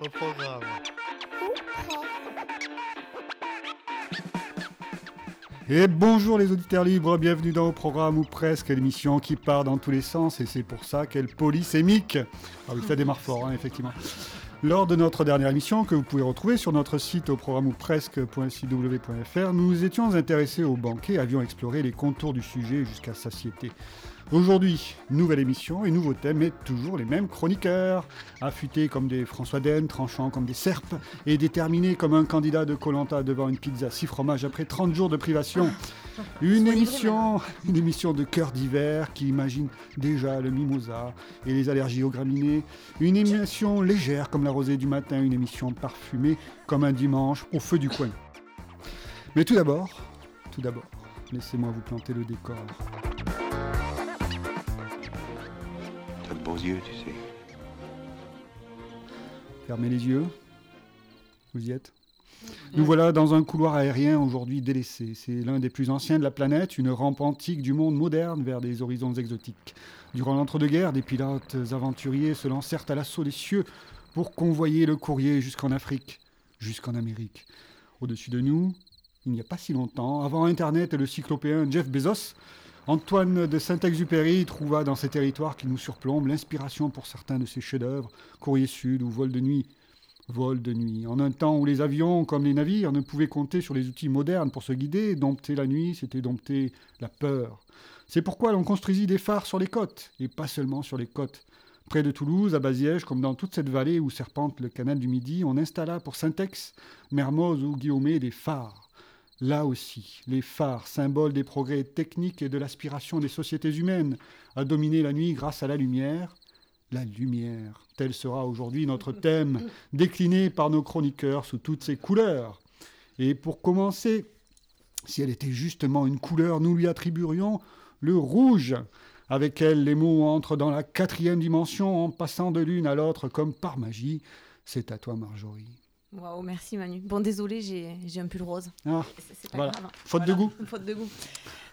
Au programme. Et bonjour les auditeurs libres, bienvenue dans Au programme ou presque l'émission qui part dans tous les sens et c'est pour ça qu'elle polysémique. Ah oui, ça démarre fort, hein, effectivement. Lors de notre dernière émission, que vous pouvez retrouver sur notre site au programme ou presque.ciw.fr, nous nous étions intéressés au banquet, avions exploré les contours du sujet jusqu'à satiété. Aujourd'hui, nouvelle émission et nouveau thème, mais toujours les mêmes chroniqueurs. Affûtés comme des François Den, tranchants comme des serpes, et déterminés comme un candidat de Colanta devant une pizza six fromages après 30 jours de privation. Une émission, une émission de cœur d'hiver qui imagine déjà le mimosa et les allergies aux graminées. Une émission légère comme la rosée du matin, une émission parfumée comme un dimanche au feu du coin. Mais tout d'abord, tout d'abord, laissez-moi vous planter le décor. Beaux yeux, tu sais. Fermez les yeux. Vous y êtes Nous voilà dans un couloir aérien aujourd'hui délaissé. C'est l'un des plus anciens de la planète, une rampe antique du monde moderne vers des horizons exotiques. Durant l'entre-deux-guerres, des pilotes aventuriers se lancèrent à l'assaut des cieux pour convoyer le courrier jusqu'en Afrique, jusqu'en Amérique. Au-dessus de nous, il n'y a pas si longtemps, avant Internet et le cyclopéen Jeff Bezos, Antoine de Saint-Exupéry trouva dans ces territoires qui nous surplombent l'inspiration pour certains de ses chefs-d'œuvre, Courrier Sud ou Vol de nuit. Vol de nuit. En un temps où les avions, comme les navires, ne pouvaient compter sur les outils modernes pour se guider, dompter la nuit, c'était dompter la peur. C'est pourquoi l'on construisit des phares sur les côtes, et pas seulement sur les côtes. Près de Toulouse, à Baziège, comme dans toute cette vallée où serpente le canal du Midi, on installa pour Saint-Ex, Mermoz ou Guillaumet des phares. Là aussi, les phares, symboles des progrès techniques et de l'aspiration des sociétés humaines à dominer la nuit grâce à la lumière. La lumière, tel sera aujourd'hui notre thème, décliné par nos chroniqueurs sous toutes ses couleurs. Et pour commencer, si elle était justement une couleur, nous lui attribuerions le rouge. Avec elle, les mots entrent dans la quatrième dimension en passant de l'une à l'autre comme par magie. C'est à toi, Marjorie. Waouh, merci Manu. Bon, désolé, j'ai un pull rose. Ah, C'est- pas voilà. grave. Faute de goût. Faute de goût.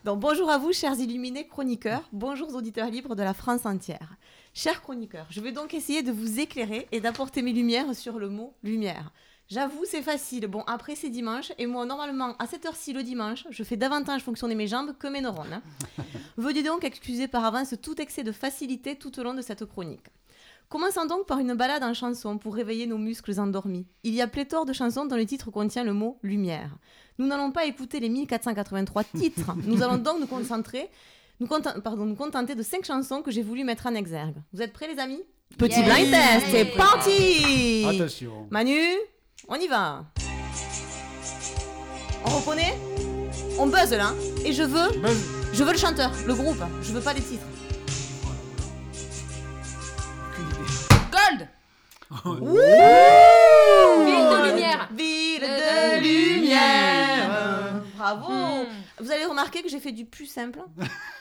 Donc, bonjour à vous, chers illuminés chroniqueurs. Bonjour aux auditeurs libres de la France entière. Chers chroniqueurs, je vais donc essayer de vous éclairer et d'apporter mes lumières sur le mot lumière. J'avoue, c'est facile. Bon, après, c'est dimanche. Et moi, normalement, à cette heure-ci, le dimanche, je fais davantage fonctionner mes jambes que mes neurones. hein. Veuillez donc excuser par avance tout excès de facilité tout au long de cette chronique. Commençons donc par une balade en chanson pour réveiller nos muscles endormis. Il y a pléthore de chansons dont le titre contient le mot lumière. Nous n'allons pas écouter les 1483 titres. Nous allons donc nous concentrer, nous, conten- pardon, nous contenter de 5 chansons que j'ai voulu mettre en exergue. Vous êtes prêts les amis? Petit blind test, c'est parti Attention. Manu, on y va. On reconnaît? On buzz là. Et je veux, je veux le chanteur, le groupe. Je veux pas les titres. Gold Wouh Ville de lumière. Ville de de lumière. Bravo. Vous avez remarqué que j'ai fait du plus simple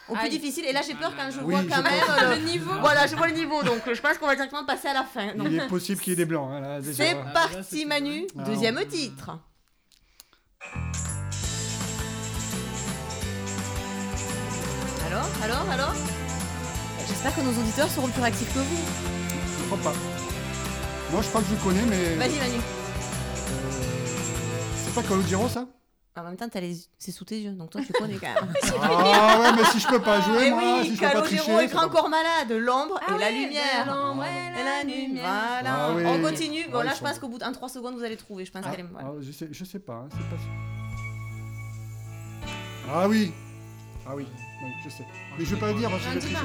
au plus Aïe. difficile. Et là, j'ai peur quand je Oui, vois quand même le niveau. Voilà, je vois le niveau. Donc, je pense qu'on va directement passer à la fin. Donc, il est possible qu'il y ait des blancs. hein, c'est là, parti, c'était- Manu. Ah, Deuxième on- titre. Alors, alors, alors J'espère que nos auditeurs seront plus réactifs que vous. Je crois pas. Moi, je crois que je le connais, mais. Vas-y, Manu. C'est pas Calogero, ça? En même temps, t'as les... c'est sous tes yeux, donc toi, tu connais quand même. Ah ouais, mais si je peux pas jouer, Eh moi, si oui, je peux pas Calogero, tricher. c'est écran pas- corps malade, l'ombre Ah et la lumière. de l'ombre Et la lumière. Voilà. Ah oui. On continue. Bon, Ouais, là, je sont pense qu'au bout d'un 3 secondes, vous allez trouver. Je pense Ah, qu'elle est. voilà. ah, je, sais, je sais pas, hein, c'est pas sûr. Ah oui Ah oui, oui, je sais. Mais je vais pas le dire que je vais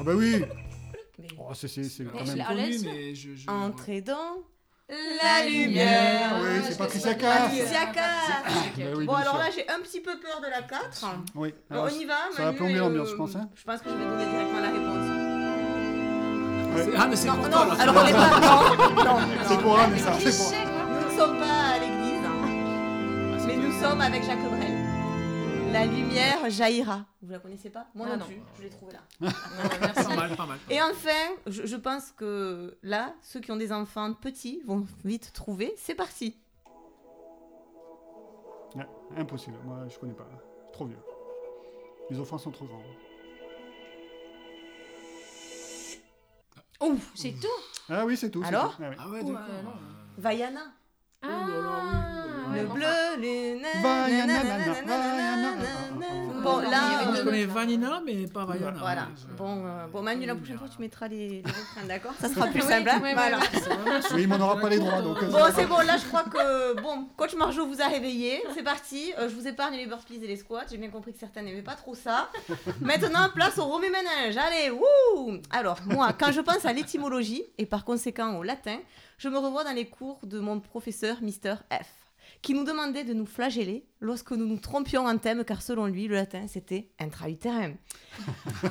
Ah bah oui Mais- Oh, c'est c'est- c'est Mais quand je même... mais je. je... Entrez dans La lumière. Oui, c'est Patricia Cass. Patricia Cass. Bah oui, Bon, bien alors sûr. là, j'ai un petit peu peur de la 4. Oui. Bon, alors, on y va, ça va plomber et, l'ambiance, euh, je pense, hein. Je pense que je vais donner directement la réponse. Ah, mais c'est Non, pour non, toi, là. alors on n'est pas. Non, non, C'est pour Anne, ça. Nous ne sommes pas à l'église, Ah, mais nous sommes avec Jacques Brel. La lumière jaillira. Vous la connaissez pas Moi Ah, non, non. plus, je l'ai trouvée là. Pas mal, pas mal. Et enfin, je, je pense que là, ceux qui ont des enfants petits vont vite trouver. C'est parti. Ouais, impossible, moi je connais pas. Trop vieux. Les enfants sont trop grands. Ouf, c'est tout. Ah oui, c'est tout. Alors tout. Ah oui. Ah ouais, Ouais, d'accord. non. Vaiana. Ah, Le bleu, le Vaiana, nanana, Vaiana. nanana. Bon, Je là. connais Vanina, mais pas Vaiana. Voilà. Bon, euh, bon, Manu, la prochaine fois, tu mettras les, refrains, d'accord? Ça sera plus simple. hein Oui, mais on n'aura pas les droits, euh, Bon, c'est bon, là, je crois que. Bon, coach Marjo vous a réveillé. C'est parti. Euh, je vous épargne les burpees et les squats. J'ai bien compris que certains n'aimaient pas trop ça. Maintenant, place au remue-ménage. Allez, wouh Alors, moi, quand je pense à l'étymologie, et par conséquent au latin, je me revois dans les cours de mon professeur, Mr. F, qui nous demandait de nous flageller lorsque nous nous trompions en thème, car selon lui, le latin, c'était intra-utérin.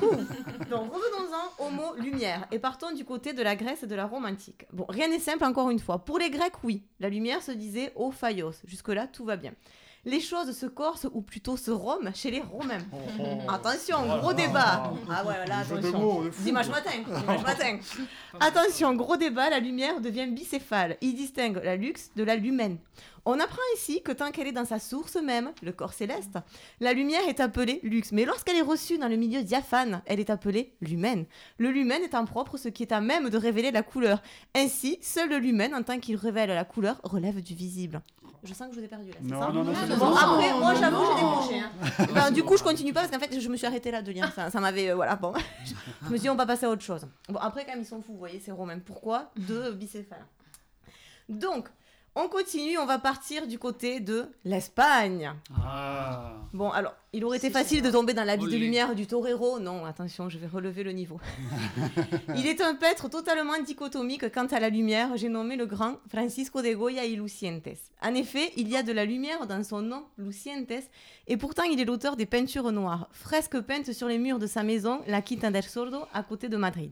Donc revenons-en au mot lumière et partons du côté de la Grèce et de la Rome antique. Bon, rien n'est simple encore une fois. Pour les Grecs, oui, la lumière se disait au phaios. Jusque-là, tout va bien. Les choses se corsent ou plutôt se roment chez les Romains. Attention, gros débat. Ah ouais, là, Jeu de attention. mots de fou. Dimanche matin. Dimanche matin. Attention, gros débat, la lumière devient bicéphale. Il distingue la luxe de la lumène. On apprend ici que tant qu'elle est dans sa source même, le corps céleste, la lumière est appelée luxe. Mais lorsqu'elle est reçue dans le milieu diaphane, elle est appelée lumène. Le lumen étant propre ce qui est à même de révéler la couleur. Ainsi, seul le lumen, en tant qu'il révèle la couleur, relève du visible. Je sens que je vous ai perdu là, c'est Non, ça non, non, Ah, bon. Non, après, moi j'avoue, j'ai décroché. hein. Ben, du coup, je continue pas parce qu'en fait, je me suis arrêtée là de lire. Ça, ça m'avait. euh, voilà, bon. je me suis dit, on va passer à autre chose. Bon, après, quand même, ils sont fous, vous voyez, c'est romain. Pourquoi? Deux bicéphales. Donc, on continue, on va partir du côté de l'Espagne. Ah. Bon, alors, il aurait été facile de tomber dans l'habit de lumière du torero. Non, attention, je vais relever le niveau. il est un peintre totalement dichotomique quant à la lumière. J'ai nommé le grand Francisco de Goya y Lucientes. En effet, il y a de la lumière dans son nom, Lucientes, et pourtant il est l'auteur des peintures noires, fresques peintes sur les murs de sa maison, la Quinta del Sordo, à côté de Madrid.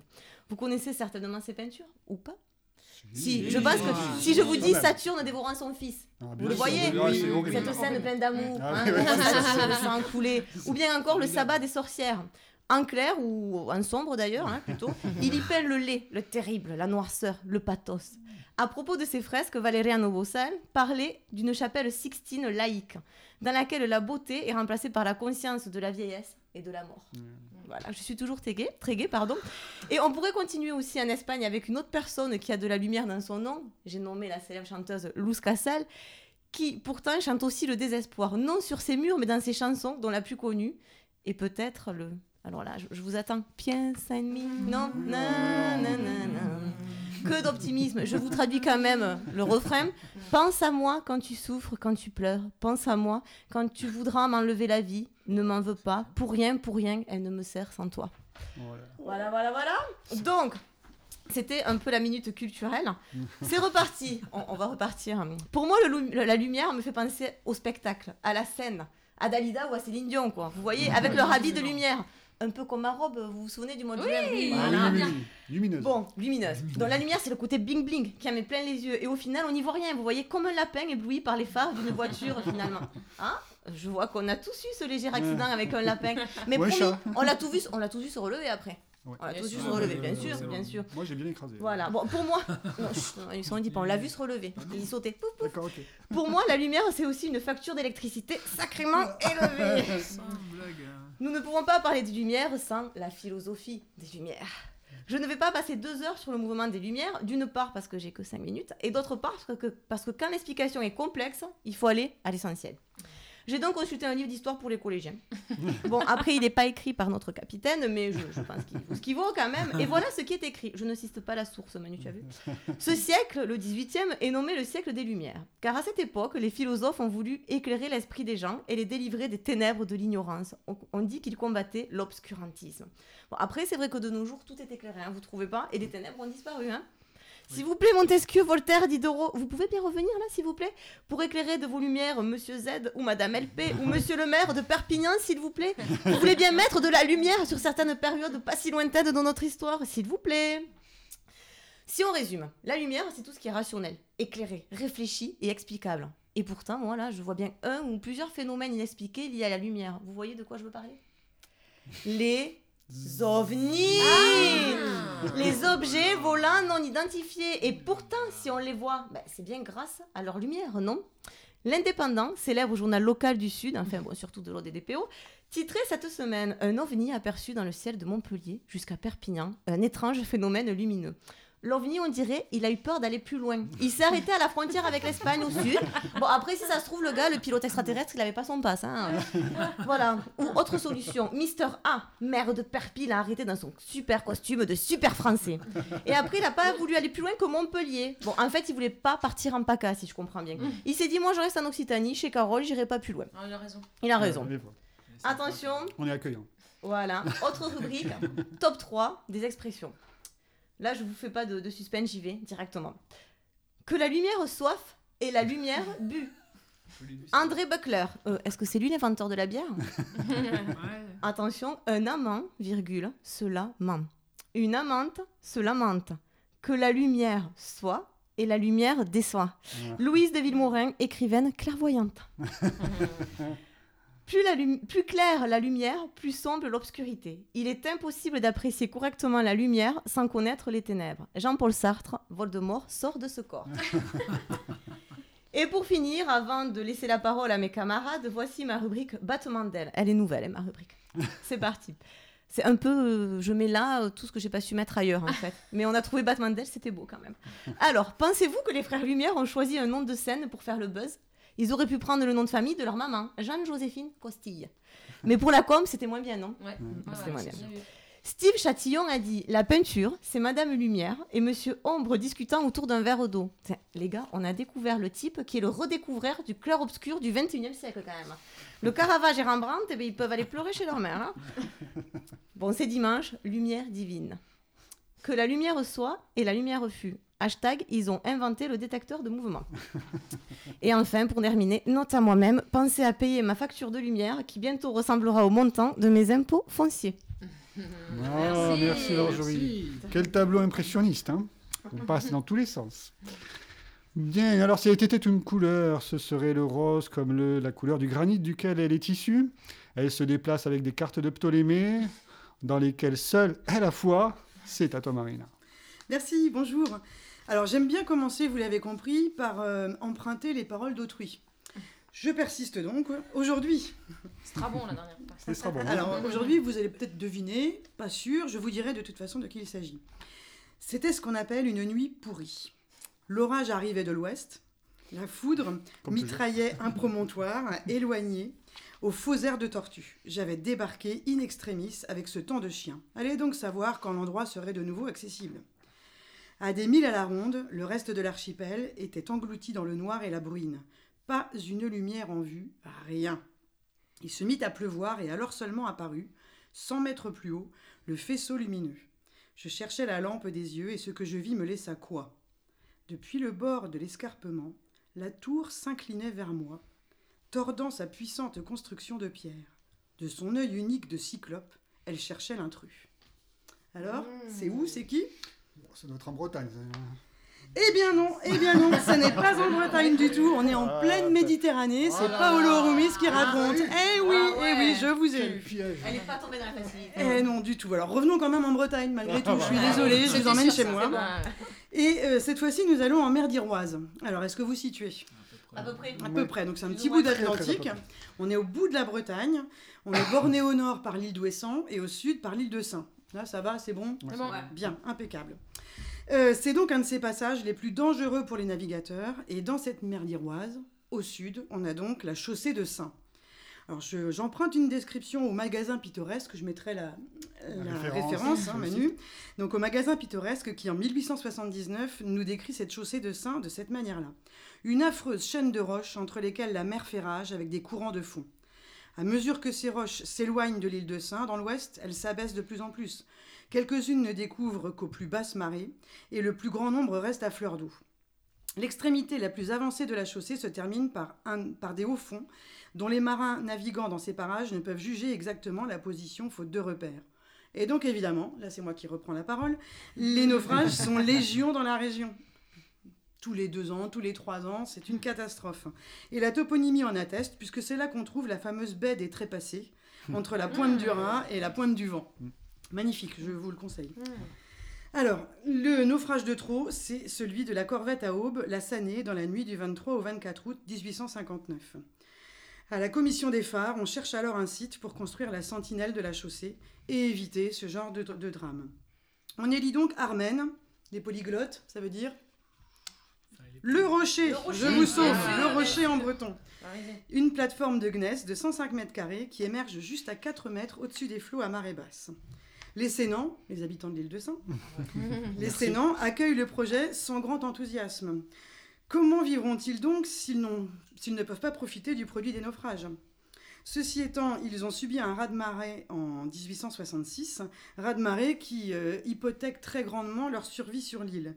Vous connaissez certainement ces peintures, ou pas? Si, je pense que si je vous dis. Saturne dévorant son fils, Ah, vous le voyez cette scène pleine d'amour, Ah hein, le sang couler. Ou bien encore le sabbat des sorcières. En clair ou en sombre d'ailleurs, hein, plutôt, il y peint le lait, le terrible, la noirceur, le pathos. À propos de ces fresques, Valeriano Bossal parlait d'une chapelle sixtine laïque, dans laquelle la beauté est remplacée par la conscience de la vieillesse et de la mort. Voilà, je suis toujours tréguée, tréguée, pardon. Et on pourrait continuer aussi en Espagne avec une autre personne qui a de la lumière dans son nom. J'ai nommé la célèbre chanteuse Luz Casal, qui pourtant chante aussi le désespoir, non sur ses murs, mais dans ses chansons, dont la plus connue est peut-être le. Alors là, je, vous attends. Piensa en mí, non, na, na, na, na. Que d'optimisme. Je vous traduis quand même le refrain. Pense à moi quand tu souffres, quand tu pleures. Pense à moi quand tu voudras m'enlever la vie. Ne m'en veux pas. Pour rien, pour rien, elle ne me sert sans toi. Voilà. Voilà, voilà, voilà. Donc, c'était un peu la minute culturelle. C'est reparti. On, va repartir. Pour moi, la lumière me fait penser au spectacle, à la scène, à Dalida ou à Céline Dion, quoi. Vous voyez, avec leur habit de lumière. Un peu comme ma robe, vous vous souvenez du mois de juin Oui. Ah, Voilà. oui, oui. Lumineuse. Bon, lumineuse. Donc la lumière, c'est le côté bling bling qui en met plein les yeux. Et au final, on n'y voit rien. Vous voyez, comme un lapin ébloui par les phares d'une voiture, finalement. Hein? Je vois qu'on a tous eu ce léger accident avec un lapin. Mais Ou un promis, on l'a tout vu, on l'a tous vu se relever après. Ouais. On l'a tous vu se relever, Ouais, bien ouais, sûr, bien sûr. Moi, j'ai bien écrasé. Voilà. Bon, pour moi, non, chut, non, ils sont dit pas. On l'a vu se relever. Il sautait. Pouf, pouf. D'accord, ok. Pour moi, la lumière, c'est aussi une facture d'électricité sacrément élevée. Sans blague. Nous ne pouvons pas parler des lumières sans la philosophie des lumières. Je ne vais pas passer deux heures sur le mouvement des lumières, d'une part parce que j'ai que cinq minutes, et d'autre part parce que, parce que quand l'explication est complexe, il faut aller à l'essentiel. J'ai donc consulté un livre d'histoire pour les collégiens. Bon, après, il n'est pas écrit par notre capitaine, mais je, pense qu'il vaut ce qu'il vaut quand même. Et voilà ce qui est écrit. Je ne cite pas la source, Manu, tu as vu Ce siècle, le 18e, est nommé le siècle des Lumières. Car à cette époque, les philosophes ont voulu éclairer l'esprit des gens et les délivrer des ténèbres de l'ignorance. On, on dit qu'ils combattaient l'obscurantisme. Bon, après, c'est vrai que de nos jours, tout est éclairé, hein, vous trouvez pas Et les ténèbres ont disparu, hein S'il vous plaît, Montesquieu, Voltaire, Diderot, vous pouvez bien revenir là, s'il vous plaît? Pour éclairer de vos lumières Monsieur Z ou Madame LP ou Monsieur le maire de Perpignan, s'il vous plaît? Vous voulez bien mettre de la lumière sur certaines périodes pas si lointaines dans notre histoire, s'il vous plaît? Si on résume, la lumière, c'est tout ce qui est rationnel, éclairé, réfléchi et explicable. Et pourtant, moi là, je vois bien un ou plusieurs phénomènes inexpliqués liés à la lumière. Vous voyez de quoi je veux parler? Les ovnis Les objets volants non identifiés. Et pourtant, si on les voit, ben, c'est bien grâce à leur lumière, non? L'Indépendant, célèbre journal local du Sud, enfin bon, surtout de l'ODDPO, Titré cette semaine Un ovni aperçu dans le ciel de Montpellier jusqu'à Perpignan, un étrange phénomène lumineux. L'OVNI, on dirait, il a eu peur d'aller plus loin. Il s'est arrêté à la frontière avec l'Espagne au sud. Bon, après, si ça se trouve, le gars, le pilote extraterrestre, il avait pas son passe. Hein. Voilà. Ou autre solution, Mister A, maire de Perpi, l'a arrêté dans son super costume de super français. Et après, il a pas voulu aller plus loin que Montpellier. Bon, en fait, il voulait pas partir en PACA, si je comprends bien. Il s'est dit, moi, je reste en Occitanie, chez Carole, j'irai pas plus loin. Ah, il a raison. Il a raison. Attention, On est accueillant. voilà. Autre rubrique, top 3 des expressions. Là, je vous fais pas de, de suspense, j'y vais directement. Que la lumière soif et la lumière bu. André Buckler, euh, est-ce que c'est lui l'inventeur de la bière Ouais. Attention, un amant, virgule, cela ment. Une amante se lamente. Que la lumière soit et la lumière déçoit. Ouais. Louise de Villemorin, écrivaine clairvoyante. plus, la lumi- plus claire la lumière, plus sombre l'obscurité. Il est impossible d'apprécier correctement la lumière sans connaître les ténèbres. Jean-Paul Sartre, Voldemort sort de ce corps. Et pour finir, avant de laisser la parole à mes camarades, voici ma rubrique Battement d'aile. Elle est nouvelle, hein, ma rubrique. C'est parti. C'est un peu, euh, je mets là euh, tout ce que j'ai pas su mettre ailleurs en fait. Mais on a trouvé Batman d'elle, c'était beau quand même. Alors, pensez-vous que les frères Lumière ont choisi un nom de scène pour faire le buzz? Ils auraient pu prendre le nom de famille de leur maman, Jeanne-Joséphine Costille. Mais pour la com, c'était moins bien, non Ouais. Ouais, moins bien. Steve Chatillon a dit La peinture, c'est Madame Lumière et Monsieur Ombre discutant autour d'un verre d'eau. Les gars, on a découvert le type qui est le redécouvreur du clair-obscur du 21e siècle, quand même. Le Caravage et Rembrandt, eh ben, ils peuvent aller pleurer chez leur mère. hein. Bon, c'est dimanche, lumière divine. Que la lumière soit et la lumière fut. Hashtag, ils ont inventé le détecteur de mouvement. Et enfin, pour terminer, note à moi-même, pensez à payer ma facture de lumière qui bientôt ressemblera au montant de mes impôts fonciers. Ah, merci, Marjorie. Merci. Quel tableau impressionniste, hein On passe dans tous les sens. Bien, alors si elle était une couleur, ce serait le rose comme le- la couleur du granit duquel elle est issue. Elle se déplace avec des cartes de Ptolémée, dans lesquelles seule est la foi. C'est à toi, Marina. Merci, bonjour. Alors j'aime bien commencer, vous l'avez compris, par euh, emprunter les paroles d'autrui. Je persiste donc. Aujourd'hui, Strabon la dernière fois. Ce sera bon. hein alors aujourd'hui, vous allez peut-être deviner, pas sûr, je vous dirai de toute façon de qui il s'agit. C'était ce qu'on appelle une nuit pourrie. L'orage arrivait de l'ouest, la foudre Comme mitraillait un promontoire éloigné aux faux airs de tortue. J'avais débarqué in extremis avec ce temps de chien. Allez donc savoir quand l'endroit serait de nouveau accessible. À des milles à la ronde, le reste de l'archipel était englouti dans le noir et la bruine. Pas une lumière en vue, rien. Il se mit à pleuvoir et alors seulement apparut, cent mètres plus haut, le faisceau lumineux. Je cherchais la lampe des yeux et ce que je vis me laissa quoi Depuis le bord de l'escarpement, la tour s'inclinait vers moi, tordant sa puissante construction de pierre. De son œil unique de cyclope, elle cherchait l'intrus. Alors, c'est où, c'est qui? Ça doit être en Bretagne. ça. Eh bien non, eh bien non, ce n'est pas en Bretagne du tout, on est en Ah, pleine. Méditerranée, c'est Paolo. Rumis qui Ah, raconte. oui. Eh oui, Ah eh oui, je vous ai eu. Elle n'est pas tombée dans la facilité. Eh non, du tout. Alors revenons quand même en Bretagne, malgré tout. Je suis désolée, je vous emmène chez ça, moi. Et euh, cette fois-ci, nous allons en mer d'Iroise. Alors, est-ce que vous situez? À peu près. À peu près. Donc, c'est un petit bout d'Atlantique. On est au bout de la Bretagne. On est borné au nord par l'île d'Ouessant et au sud par l'île de Saint. Là, ça va, c'est bon C'est bon. Ouais. Bien, impeccable. Euh, c'est donc un de ces passages les plus dangereux pour les navigateurs. Et dans cette mer d'Iroise, au sud, on a donc la chaussée de Saint. Alors, je- j'emprunte une description au magasin pittoresque, je mettrai la, la référence, référence, hein, Manu. Donc, au magasin pittoresque qui, en 1879, nous décrit cette chaussée de Saint de cette manière-là. Une affreuse chaîne de roches entre lesquelles la mer fait rage avec des courants de fond. À mesure que ces roches s'éloignent de l'île de Saint, dans l'ouest, elles s'abaissent de plus en plus. Quelques-unes ne découvrent qu'aux plus basses marées, et le plus grand nombre reste à fleur d'eau. L'extrémité la plus avancée de la chaussée se termine par, des hauts fonds, dont les marins naviguant dans ces parages ne peuvent juger exactement la position faute de repères. Et donc évidemment, là c'est moi qui reprends la parole, les naufrages sont légion dans la région. Tous les deux ans, tous les trois ans, c'est une catastrophe. Et la toponymie en atteste, puisque c'est là qu'on trouve la fameuse baie des Trépassés, entre la pointe du Rhin et la pointe du vent. Magnifique, je vous le conseille. Alors, le naufrage de trop, c'est celui de la corvette à aube, la Sanée, dans la nuit du 23 au 24 août 1859. À la commission des phares, on cherche alors un site pour construire la sentinelle de la chaussée et éviter ce genre de, de drame. On élit donc Armen, les polyglottes, ça veut dire le rocher, Le rocher. je vous sauve, Ah, le rocher en breton. Une plateforme de gneiss de 105 mètres carrés qui émerge juste à 4 mètres au-dessus des flots à marée basse. Les Sénans, les habitants de l'île de Saint, les Sénans accueillent le projet sans grand enthousiasme. Comment vivront-ils donc s'ils ne peuvent pas profiter du produit des naufrages? Ceci étant, ils ont subi un raz-de-marée en 1866, raz-de-marée qui euh, hypothèque très grandement leur survie sur l'île.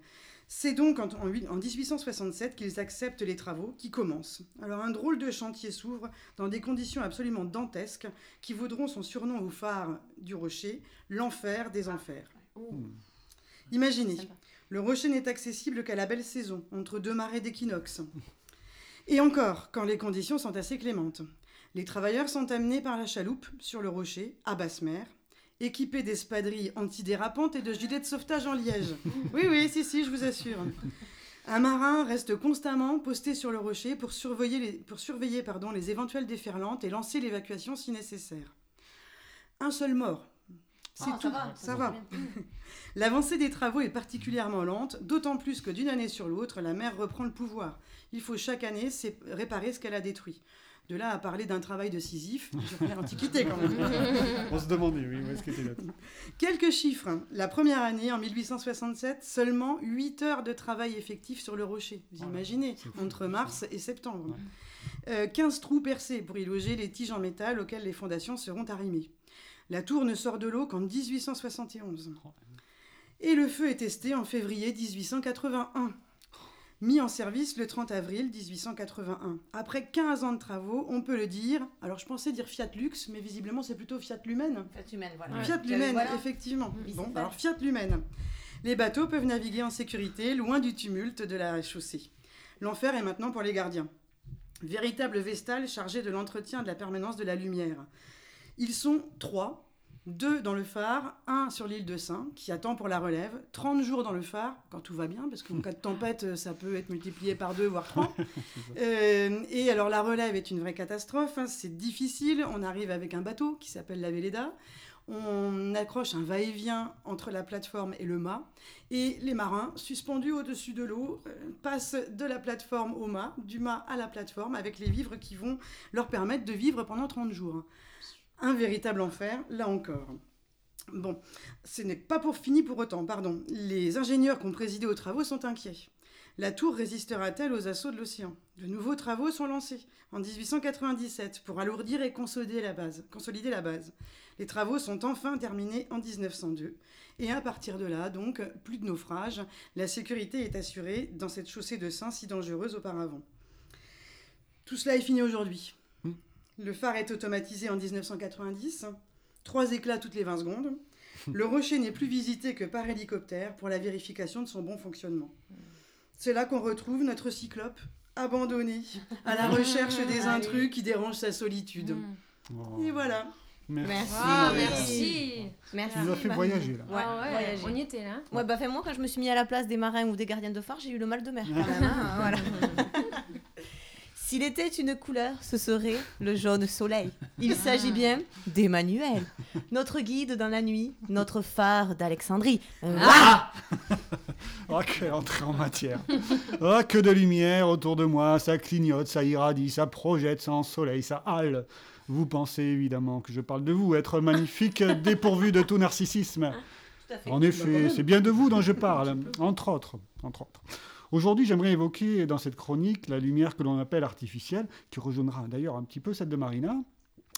C'est donc en, en huit- en 1867 qu'ils acceptent les travaux qui commencent. Alors un drôle de chantier s'ouvre dans des conditions absolument dantesques qui vaudront son surnom au phare du rocher, l'enfer des enfers. Imaginez, Sympa. le rocher n'est accessible qu'à la belle saison, entre deux marées d'équinoxe. Et encore, quand les conditions sont assez clémentes. Les travailleurs sont amenés par la chaloupe sur le rocher, à basse mer, équipés d'espadrilles antidérapantes et de gilets de sauvetage en liège. Oui, oui, si, si, je vous assure. Un marin reste constamment posté sur le rocher pour surveiller les, pour surveiller, pardon, les éventuelles déferlantes et lancer l'évacuation si nécessaire. Un seul mort. C'est Ah, ça tout. va, ça va. L'avancée des travaux est particulièrement lente, d'autant plus que d'une année sur l'autre, la mer reprend le pouvoir. Il faut chaque année réparer ce qu'elle a détruit. De là à parler d'un travail de Sisyphe, je l'Antiquité quand même. On se demandait, oui, où est-ce que là Quelques chiffres. La première année, en 1867, seulement 8 heures de travail effectif sur le rocher. Vous Oh imaginez, entre mars et septembre. Ouais. Euh, 15 trous percés pour y loger les tiges en métal auxquelles les fondations seront arrimées. La tour ne sort de l'eau qu'en 1871. Et le feu est testé en février 1881. Mis en service le 30 avril 1881. Après 15 ans de travaux, on peut le dire. Alors je pensais dire Fiat Lux, mais visiblement c'est plutôt Fiat Lumen. Fiat humaine, voilà. Ouais. Fiat Lumen, voilà. effectivement. Oui, Bon, bah alors Fiat Lumen. Les bateaux peuvent naviguer en sécurité, loin du tumulte de la chaussée. L'enfer est maintenant pour les gardiens. Véritable vestale chargée de l'entretien de la permanence de la lumière. Ils sont trois, deux dans le phare, un sur l'île de Saint, qui attend pour la relève, 30 jours dans le phare, quand tout va bien, parce qu'en cas de tempête, euh, ça peut être multiplié par deux, voire trois. Euh, et alors la relève est une vraie catastrophe, hein, c'est difficile, on arrive avec un bateau qui s'appelle la Véleda, on accroche un va-et-vient entre la plateforme et le mât, et les marins, suspendus au-dessus de l'eau, euh, passent de la plateforme au mât, du mât à la plateforme, avec les vivres qui vont leur permettre de vivre pendant 30 jours. Un véritable enfer, là encore. Bon, ce n'est pas pour fini pour autant, pardon. Les ingénieurs qui ont présidé aux travaux sont inquiets. La tour résistera-t-elle aux assauts de l'océan? De nouveaux travaux sont lancés en 1897 pour alourdir et consolider la base. Consolider la base. Les travaux sont enfin terminés en 1902. Et à partir de là, donc, plus de naufrages. La sécurité est assurée dans cette chaussée de Saint si dangereuse auparavant. Tout cela est fini aujourd'hui. Hmm. Le phare est automatisé en 1990. Trois éclats toutes les 20 secondes. Le rocher n'est plus visité que par hélicoptère pour la vérification de son bon fonctionnement. C'est là qu'on retrouve notre cyclope, abandonné, à la recherche des Ah intrus qui dérangent sa solitude. Mm. Oh. Et voilà. Merci. Merci. Ah, merci. Merci. Tu nous as fait Bah, voyager là. Ouais, ah ouais, voyager. on y était là. Ouais, bah, fait, moi, quand je me suis mis à la place des marins ou des gardiens de phare, j'ai eu le mal de mer quand même. hein, voilà. S'il était une couleur, ce serait le jaune soleil. Il s'agit bien d'Emmanuel, notre guide dans la nuit, notre phare d'Alexandrie. Euh, Ah, quelle entrée en matière. Ah, que de lumière autour de moi, ça clignote, ça irradie, ça projette, ça ensoleille, ça hale. Vous pensez évidemment que je parle de vous, être magnifique, dépourvu de tout narcissisme. tout à fait. En Bah, effet, même. c'est bien de vous dont je parle, entre autres. Entre autres. Aujourd'hui, j'aimerais évoquer dans cette chronique la lumière que l'on appelle artificielle, qui rejoindra d'ailleurs un petit peu celle de Marina,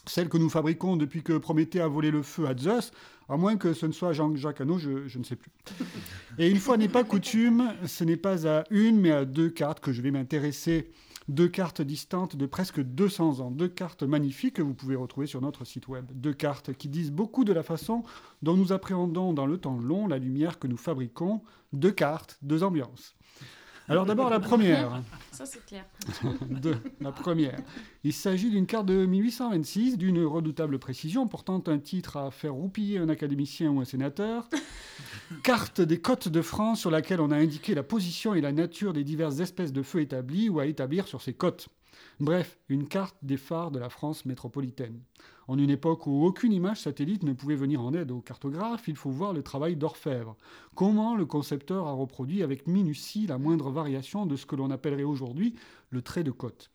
celle que nous fabriquons depuis que Prométhée a volé le feu à Zeus, à moins que ce ne soit Jean-Jacques Hano, je, je ne sais plus. Et une fois n'est pas coutume, ce n'est pas à une, mais à deux cartes que je vais m'intéresser. Deux cartes distantes de presque 200 ans. Deux cartes magnifiques que vous pouvez retrouver sur notre site web. Deux cartes qui disent beaucoup de la façon dont nous appréhendons dans le temps long la lumière que nous fabriquons. Deux cartes, deux ambiances. Alors d'abord la première. Ça, c'est clair. Deux, la première. Il s'agit d'une carte de 1826, d'une redoutable précision, portant un titre à faire roupiller un académicien ou un sénateur. Carte des côtes de France sur laquelle on a indiqué la position et la nature des diverses espèces de feux établis ou à établir sur ces côtes. Bref, une carte des phares de la France métropolitaine. En une époque où aucune image satellite ne pouvait venir en aide aux cartographes, il faut voir le travail d'orfèvre. Comment le concepteur a reproduit avec minutie la moindre variation de ce que l'on appellerait aujourd'hui le trait de côte.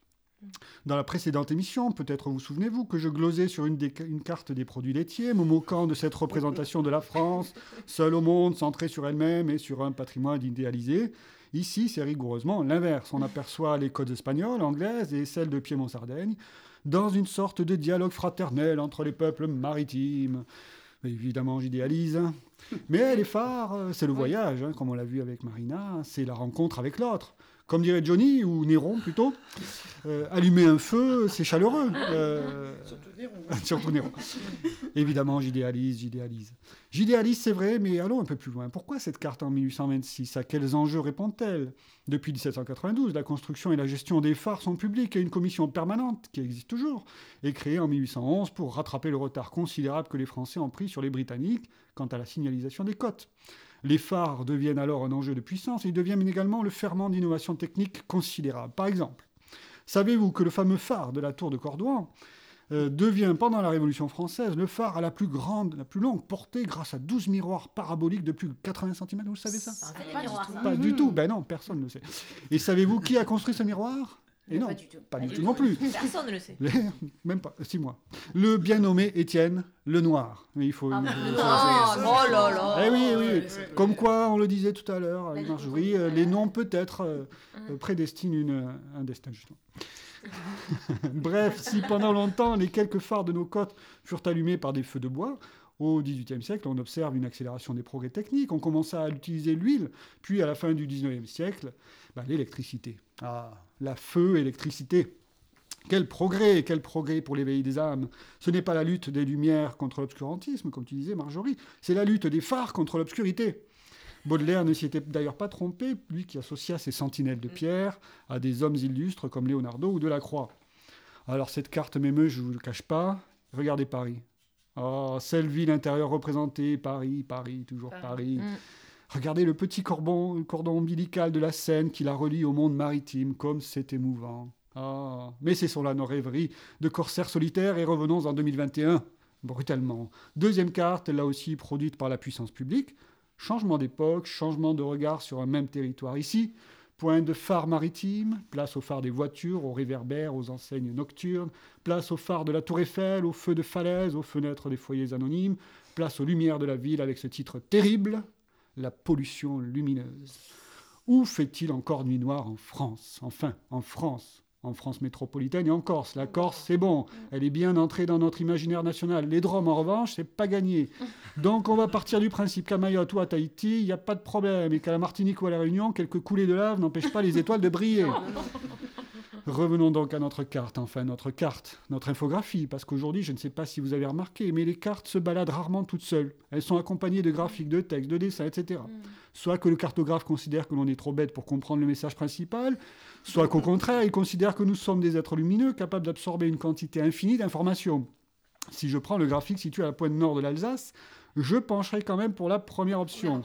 Dans la précédente émission, peut-être vous souvenez-vous que je glosais sur une, carte des produits laitiers, me moquant de cette représentation de la France, seule au monde, centrée sur elle-même et sur un patrimoine idéalisé. Ici, c'est rigoureusement l'inverse. On aperçoit les codes espagnoles, anglaises et celles de Piémont-Sardaigne dans une sorte de dialogue fraternel entre les peuples maritimes. Évidemment, j'idéalise. Mais les phares, euh, c'est le voyage, hein, comme on l'a vu avec Marina, c'est la rencontre avec l'autre. Comme dirait Johnny, ou Néron plutôt, euh, allumer un feu, c'est chaleureux. Euh, Surtout Néron. Surtout Néron. Évidemment, j'idéalise, j'idéalise. J'idéalise, c'est vrai, mais allons un peu plus loin. Pourquoi cette carte en 1826 À quels enjeux répond-elle? Depuis 1792, la construction et la gestion des phares sont publiques et une commission permanente, qui existe toujours, est créée en 1811 pour rattraper le retard considérable que les Français ont pris sur les Britanniques quant à la signalisation des côtes. Les phares deviennent alors un enjeu de puissance et ils deviennent également le ferment d'innovation technique considérable. Par exemple, savez-vous que le fameux phare de la tour de Cordouan euh, devient pendant la Révolution française le phare à la plus grande, la plus longue portée grâce à 12 miroirs paraboliques de plus de 80 cm. Vous savez ça? Des Pas du tout. ça. Pas du tout. Ben non, personne ne le sait. Et savez-vous qui a construit ce miroir? Et non, Pas du tout. pas du tout non plus. Personne ne le sait. Même pas, six mois. Le bien nommé Étienne Lenoir. Mais il faut. Ah, il faut- Ah, oh là là. eh oui, oui. Comme quoi, on le disait tout à l'heure Marjorie, euh, les noms peut-être euh, euh, prédestinent une- un destin, justement. Bref, si pendant longtemps les quelques phares de nos côtes furent allumés par des feux de bois, au XVIIIe siècle, on observe une accélération des progrès techniques. On commença à utiliser l'huile, puis à la fin du XIXe siècle, bah, l'électricité. Ah, la feu, électricité. Quel progrès, quel progrès pour l'éveil des âmes. Ce n'est pas la lutte des lumières contre l'obscurantisme, comme tu disais, Marjorie, c'est la lutte des phares contre l'obscurité. Baudelaire ne s'y était d'ailleurs pas trompé, lui qui associa ses sentinelles de pierre à des hommes illustres comme Leonardo ou Delacroix. Alors cette carte m'émeut, je ne vous le cache pas. Regardez Paris. Oh, seule ville intérieure représentée, Paris, Paris, toujours Paris. Paris. Mm. Regardez le petit cordon, le cordon ombilical de la Seine qui la relie au monde maritime, comme c'est émouvant. Ah, mais cessons là nos rêveries de corsaires solitaires et revenons en 2021, brutalement. Deuxième carte, là aussi produite par la puissance publique. Changement d'époque, changement de regard sur un même territoire. Ici, point de phare maritime, place aux phares des voitures, aux réverbères, aux enseignes nocturnes, place aux phares de la Tour Eiffel, aux feux de falaise, aux fenêtres des foyers anonymes, place aux lumières de la ville avec ce titre terrible, la pollution lumineuse. Où fait-il encore nuit noire en France? Enfin, en France, en France métropolitaine et en Corse. La Corse, c'est bon, elle est bien entrée dans notre imaginaire national. Les Drômes, en revanche, c'est pas gagné. Donc on va partir du principe qu'à Mayotte ou à Tahiti, il n'y a pas de problème, et qu'à la Martinique ou à la Réunion, quelques coulées de lave n'empêchent pas les étoiles de briller. Revenons donc à notre carte, enfin notre carte, notre infographie, parce qu'aujourd'hui, je ne sais pas si vous avez remarqué, mais les cartes se baladent rarement toutes seules. Elles sont accompagnées de graphiques, de textes, de dessins, etc. Soit que le cartographe considère que l'on est trop bête pour comprendre le message principal, soit qu'au contraire, il considère que nous sommes des êtres lumineux capables d'absorber une quantité infinie d'informations. Si je prends le graphique situé à la pointe nord de l'Alsace, je pencherai quand même pour la première option.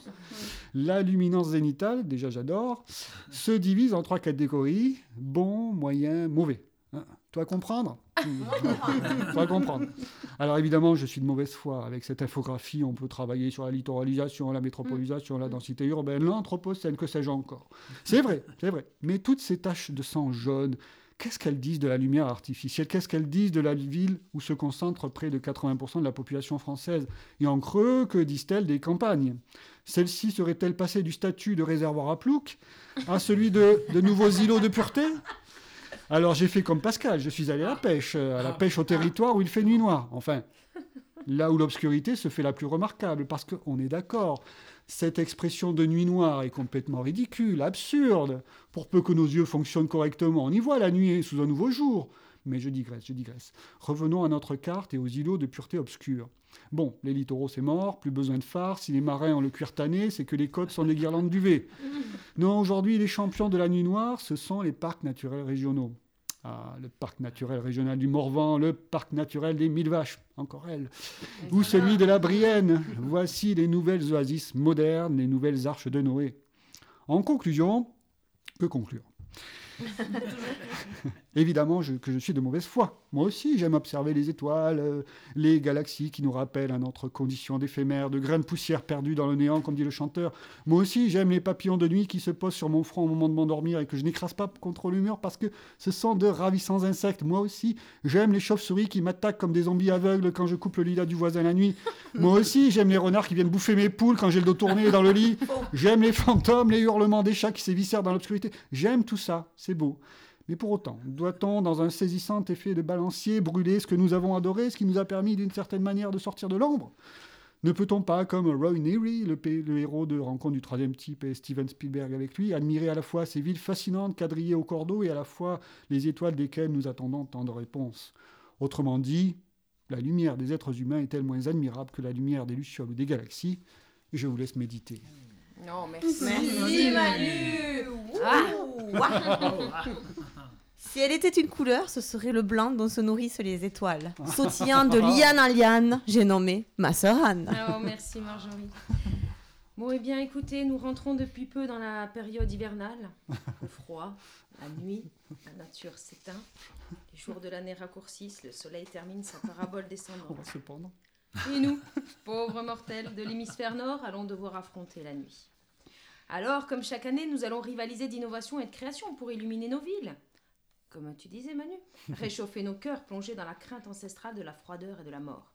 La luminance zénitale, déjà j'adore, se divise en trois catégories, bon, moyen, mauvais. Hein, Toi comprendre Toi comprendre. Alors évidemment, je suis de mauvaise foi. Avec cette infographie, on peut travailler sur la littoralisation, la métropolisation, la densité urbaine, l'anthropocène, que sais-je encore. C'est vrai, c'est vrai. Mais toutes ces taches de sang jaune, qu'est-ce qu'elles disent de la lumière artificielle? Qu'est-ce qu'elles disent de la ville où se concentre près de 80% de la population française? Et en creux, que disent-elles des campagnes? Celle-ci serait-elle passée du statut de réservoir à plouc à celui de, nouveaux îlots de pureté? Alors j'ai fait comme Pascal, je suis allé à la pêche, euh, à la pêche au territoire où il fait nuit noire. Enfin, là où l'obscurité se fait la plus remarquable, parce qu'on est d'accord, cette expression de nuit noire est complètement ridicule, absurde. Pour peu que nos yeux fonctionnent correctement, on y voit la nuit sous un nouveau jour. Mais je digresse, je digresse. Revenons à notre carte et aux îlots de pureté obscure. Bon, les littoraux c'est mort, plus besoin de phare. Si les marins ont le cuir tanné, c'est que les côtes sont des guirlandes d'UV. Non, aujourd'hui, les champions de la nuit noire, ce sont les parcs naturels régionaux. Ah, le parc naturel régional du Morvan, le parc naturel des Mille Vaches, encore elle, ou celui de la Brienne. Voici les nouvelles oasis modernes, les nouvelles arches de Noé. En conclusion, que conclure? Évidemment je- que je suis de mauvaise foi. Moi aussi, j'aime observer les étoiles, euh, les galaxies qui nous rappellent à notre condition d'éphémère, de grains de poussière perdus dans le néant, comme dit le chanteur. Moi aussi, j'aime les papillons de nuit qui se posent sur mon front au moment de m'endormir et que je n'écrase pas contre le mur parce que ce sont de ravissants insectes. Moi aussi, j'aime les chauves-souris qui m'attaquent comme des zombies aveugles quand je coupe le lilas du voisin la nuit. Moi aussi, j'aime les renards qui viennent bouffer mes poules quand j'ai le dos tourné dans le lit. J'aime les fantômes, les hurlements des chats qui s'évissèrent dans l'obscurité. J'aime tout ça, c'est beau. Mais pour autant, doit-on, dans un saisissant effet de balancier, brûler ce que nous avons adoré, ce qui nous a permis d'une certaine manière de sortir de l'ombre? Ne peut-on pas, comme Roy Neary, le, héros de Rencontre du troisième type et Steven Spielberg avec lui, admirer à la fois ces villes fascinantes quadrillées au cordeau et à la fois les étoiles desquelles nous attendons tant de réponses? Autrement dit, la lumière des êtres humains est-elle moins admirable que la lumière des lucioles ou des galaxies? Je vous laisse méditer. Non, merci. Merci Manu Si elle était une couleur, ce serait le blanc dont se nourrissent les étoiles. Sautillant de liane en liane, j'ai nommé ma sœur Anne. Oh, merci Marjorie. Bon, eh bien, écoutez, nous rentrons depuis peu dans la période hivernale. Le froid, la nuit, la nature s'éteint. Les jours de l'année raccourcissent, le soleil termine sa parabole descendante. Cependant. Et nous, pauvres mortels de l'hémisphère nord, allons devoir affronter la nuit. Alors, comme chaque année, nous allons rivaliser d'innovation et de création pour illuminer nos villes. Comme tu disais, Manu, réchauffer nos cœurs plongés dans la crainte ancestrale de la froideur et de la mort.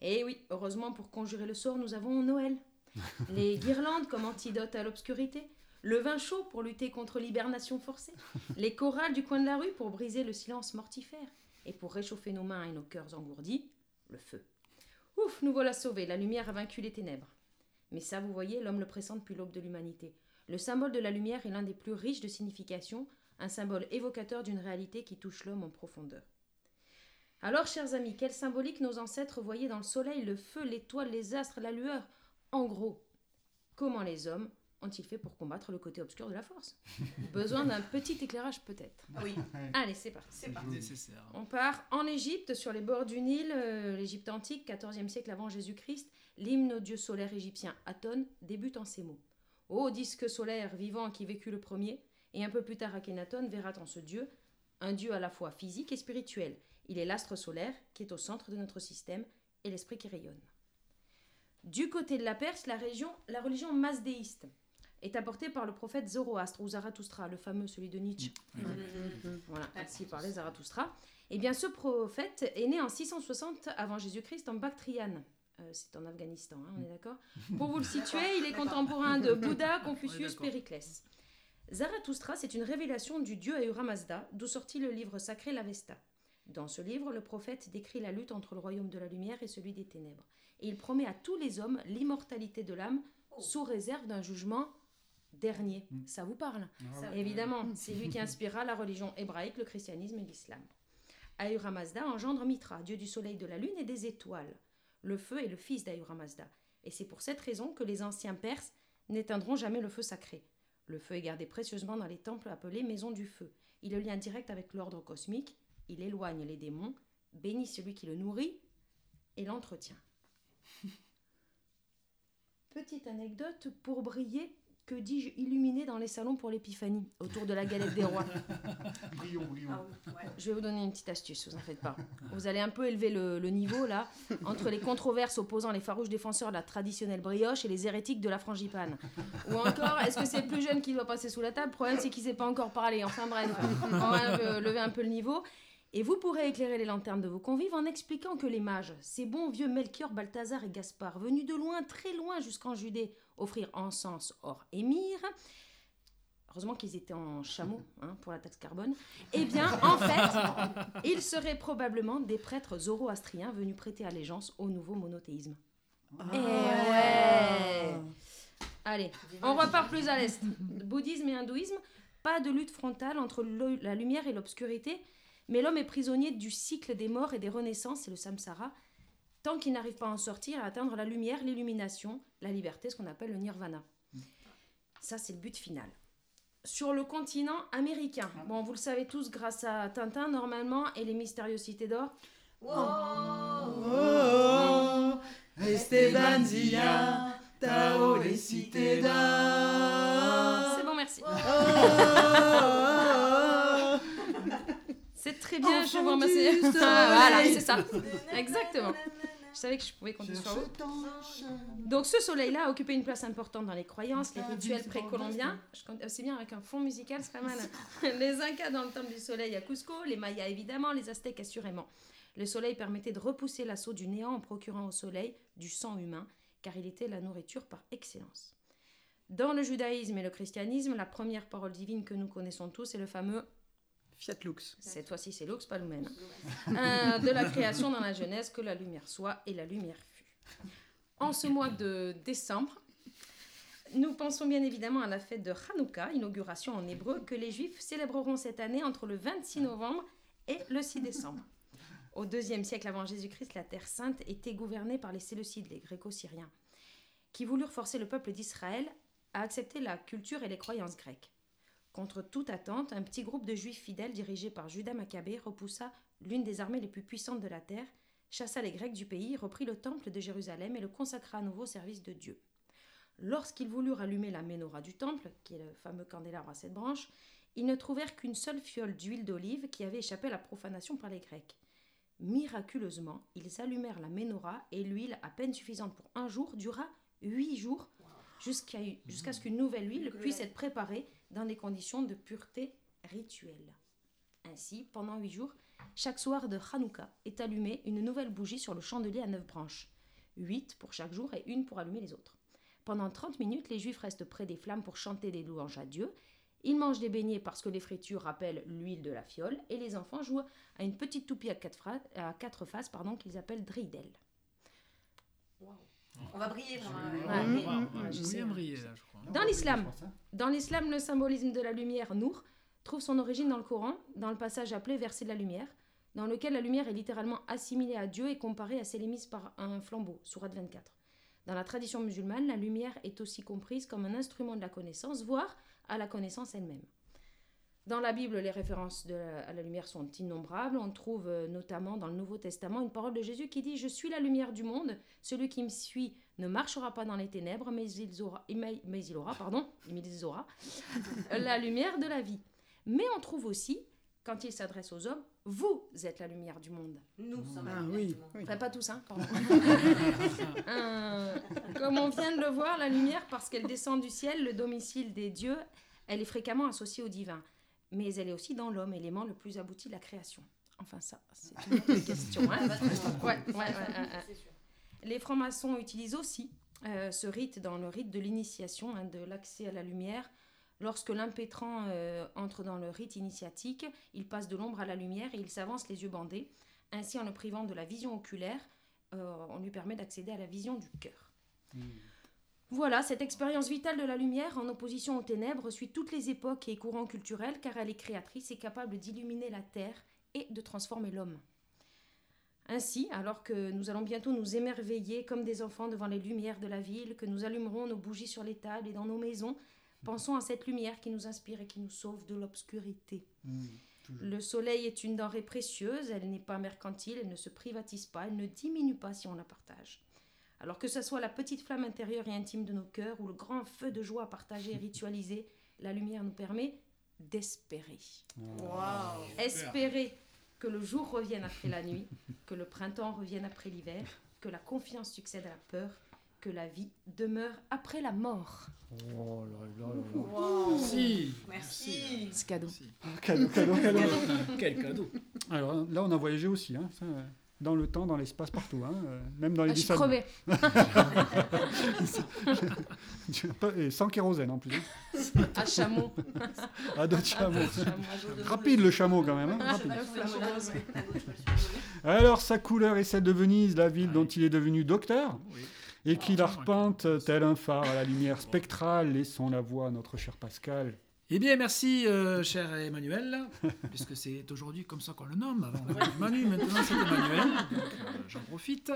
Et oui, heureusement pour conjurer le sort, nous avons Noël. Les guirlandes comme antidote à l'obscurité, le vin chaud pour lutter contre l'hibernation forcée, les chorales du coin de la rue pour briser le silence mortifère, et pour réchauffer nos mains et nos cœurs engourdis, le feu. Ouf, nous voilà sauvés, la lumière a vaincu les ténèbres. Mais ça, vous voyez, l'homme le pressent depuis l'aube de l'humanité. Le symbole de la lumière est l'un des plus riches de signification, un symbole évocateur d'une réalité qui touche l'homme en profondeur. Alors, chers amis, quelle symbolique nos ancêtres voyaient dans le soleil, le feu, l'étoile, les astres, la lueur? En gros, comment les hommes ont-ils fait pour combattre le côté obscur de la force? Besoin d'un petit éclairage peut-être. Oui, Allez, c'est parti. c'est parti. Nécessaire. On part en Égypte, sur les bords du Nil, euh, l'Égypte antique, 14e siècle avant Jésus-Christ. L'hymne au dieu solaire égyptien Aton débute en ces mots. Ô disque solaire vivant qui vécut le premier, et un peu plus tard Akhenaton verra en ce dieu un dieu à la fois physique et spirituel. Il est l'astre solaire qui est au centre de notre système et l'esprit qui rayonne. Du côté de la Perse, la, région, la religion masdéiste est apportée par le prophète Zoroastre ou Zarathustra, le fameux celui de Nietzsche. Voilà, ainsi parlait Zarathustra. Eh bien, ce prophète est né en 660 avant Jésus-Christ en Bactriane. Euh, c'est en Afghanistan, hein, on est d'accord? Pour vous le situer, il est contemporain de Bouddha, Confucius. Périclès. Zarathustra, c'est une révélation du dieu Ahura Mazda, d'où sortit le livre sacré l'Avesta. Dans ce livre, le prophète décrit la lutte entre le royaume de la lumière et celui des ténèbres. Et il promet à tous les hommes l'immortalité de l'âme, sous réserve d'un jugement dernier. Ça vous parle Évidemment, c'est lui qui inspira la religion hébraïque, le christianisme et l'islam. Ahura Mazda engendre Mitra, dieu du soleil, de la lune et des étoiles. Le feu est le fils d'Ahura Mazda. Et c'est pour cette raison que les anciens Perses n'éteindront jamais le feu sacré. Le feu est gardé précieusement dans les temples appelés maisons du feu. Il est le lien direct avec l'ordre cosmique, il éloigne les démons, bénit celui qui le nourrit et l'entretient. Petite anecdote pour briller, que dis-je, illuminé dans les salons pour l'épiphanie, autour de la galette des rois. Brillons, brillons. Je vais vous donner une petite astuce, vous en faites pas. Vous allez un peu élever le, le niveau là, entre les controverses opposant les farouches défenseurs de la traditionnelle brioche et les hérétiques de la frangipane. Ou encore, est-ce que c'est le plus jeune qui doit passer sous la table? Le problème, c'est qu'il sait pas encore parler. Enfin bref, on va euh, lever un peu le niveau. Et vous pourrez éclairer les lanternes de vos convives en expliquant que les mages, ces bons vieux Melchior, Balthazar et Gaspard, venus de loin, très loin jusqu'en Judée, offrir encens, or et myrrhe, heureusement qu'ils étaient en chameau hein, pour la taxe carbone, eh bien, en fait, ils seraient probablement des prêtres zoroastriens venus prêter allégeance au nouveau monothéisme. Eh ouais Allez, on repart plus à l'est. Bouddhisme et hindouisme, pas de lutte frontale entre la lumière et l'obscurité, mais l'homme est prisonnier du cycle des morts et des renaissances, c'est le samsara, tant qu'il n'arrive pas à en sortir, à atteindre la lumière, l'illumination, la liberté, ce qu'on appelle le nirvana. Ça, c'est le but final. Sur le continent américain, bon, vous le savez tous grâce à Tintin, normalement, et les mystérieuses cités d'or. Esteban Zia, Tao les cités d'or. C'est bon, merci. très bien, je Enfant vous remercie. voilà, c'est ça. Exactement. Je savais que je pouvais compter sur vous. Donc ce soleil-là a occupé une place importante dans les croyances, les rituels précolombiens. Je compte- euh, C'est bien avec un fond musical, c'est pas mal. Les Incas dans le temple du soleil à Cusco, les Mayas évidemment, les Aztèques assurément. Le soleil permettait de repousser l'assaut du néant en procurant au soleil du sang humain, car il était la nourriture par excellence. Dans le judaïsme et le christianisme, la première parole divine que nous connaissons tous est le fameux Fiat Lux. cette fois-ci, c'est Lux, pas Lumen. Euh, de la création dans la Genèse, que la lumière soit et la lumière fut. En ce mois de décembre, nous pensons bien évidemment à la fête de Hanouka, inauguration en hébreu, que les Juifs célébreront cette année entre le 26 novembre et le 6 décembre. Au deuxième siècle avant Jésus-Christ, la Terre sainte était gouvernée par les Séleucides, les Gréco-Syriens, qui voulurent forcer le peuple d'Israël à accepter la culture et les croyances grecques. Contre toute attente, un petit groupe de juifs fidèles dirigé par Judas Maccabée repoussa l'une des armées les plus puissantes de la terre, chassa les Grecs du pays, reprit le temple de Jérusalem et le consacra à nouveau au service de Dieu. Lorsqu'ils voulurent allumer la menorah du temple, qui est le fameux candélabre à sept branches, ils ne trouvèrent qu'une seule fiole d'huile d'olive qui avait échappé à la profanation par les Grecs. Miraculeusement, ils allumèrent la menorah et l'huile, à peine suffisante pour un jour, dura huit jours jusqu'à jusqu'à ce qu'une nouvelle huile puisse être préparée dans des conditions de pureté rituelle. Ainsi, pendant huit jours, chaque soir de Hanouka est allumée une nouvelle bougie sur le chandelier à neuf branches, huit pour chaque jour et une pour allumer les autres. Pendant 30 minutes, les Juifs restent près des flammes pour chanter des louanges à Dieu. Ils mangent des beignets parce que les fritures rappellent l'huile de la fiole, et les enfants jouent à une petite toupie à quatre, faces qu'ils appellent Dridel. On va briller vraiment. Dans l'islam, Dans l'islam, le symbolisme de la lumière, Nour, trouve son origine dans le Coran, dans le passage appelé Verset de la lumière, dans lequel la lumière est littéralement assimilée à Dieu et comparée à celle émise par un flambeau, Sourate 24. Dans la tradition musulmane, la lumière est aussi comprise comme un instrument de la connaissance, voire à la connaissance elle-même. Dans la Bible, les références de la- à la lumière sont innombrables. On trouve euh, notamment dans le Nouveau Testament une parole de Jésus qui dit Je suis la lumière du monde. Celui qui me suit ne marchera pas dans les ténèbres, mais il aura, mais, mais il aura, pardon, mais il aura la lumière de la vie. Mais on trouve aussi, quand il s'adresse aux hommes, vous êtes la lumière du monde. Nous sommes Ah la oui, lumière du monde. oui. Enfin, pas tous, hein, pardon. Euh, comme on vient de le voir, la lumière, parce qu'elle descend du ciel, le domicile des dieux, elle est fréquemment associée au divin. Mais elle est aussi dans l'homme, élément le plus abouti de la création. Enfin, ça, c'est une autre question. hein. Ouais, ouais, ouais, ouais, ouais. C'est sûr. Les francs-maçons utilisent aussi euh, ce rite dans le rite de l'initiation, hein, de l'accès à la lumière. Lorsque l'impétrant euh, entre dans le rite initiatique, il passe de l'ombre à la lumière et il s'avance les yeux bandés. Ainsi, en le privant de la vision oculaire, euh, on lui permet d'accéder à la vision du cœur. Voilà, cette expérience vitale de la lumière, en opposition aux ténèbres, suit toutes les époques et courants culturels car elle est créatrice et capable d'illuminer la terre et de transformer l'homme. Ainsi, alors que nous allons bientôt nous émerveiller comme des enfants devant les lumières de la ville, que nous allumerons nos bougies sur les tables et dans nos maisons, pensons à cette lumière qui nous inspire et qui nous sauve de l'obscurité. Le soleil est une denrée précieuse, elle n'est pas mercantile, elle ne se privatise pas, elle ne diminue pas si on la partage. Alors que ce soit la petite flamme intérieure et intime de nos cœurs ou le grand feu de joie partagé et ritualisé, la lumière nous permet d'espérer. Espérer que le jour revienne après la nuit, que le printemps revienne après l'hiver, que la confiance succède à la peur, que la vie demeure après la mort. Oh là là là là. Waouh. Merci. Merci. C'est cadeau. Merci. Cadeau, cadeau, cadeau. Quel cadeau. Alors là, on a voyagé aussi, hein, ça, dans le temps, dans l'espace, partout, hein, euh, même dans les Ah, je suis crevée. Et sans kérosène en plus. hein. À Chamon. Ah, d'autres chameaux. Rapide le chameau quand même. hein, Ah, Alors sa couleur est celle de Venise, la ville dont il est devenu docteur, Oui. et qu'il Ah, arpente tel un phare à la lumière spectrale. Laissons la voix à notre cher Pascal. Eh bien, merci, euh, cher Emmanuel, puisque c'est aujourd'hui comme ça qu'on le nomme. Avant, on avait Manu, maintenant c'est Emmanuel. Donc, euh, j'en profite.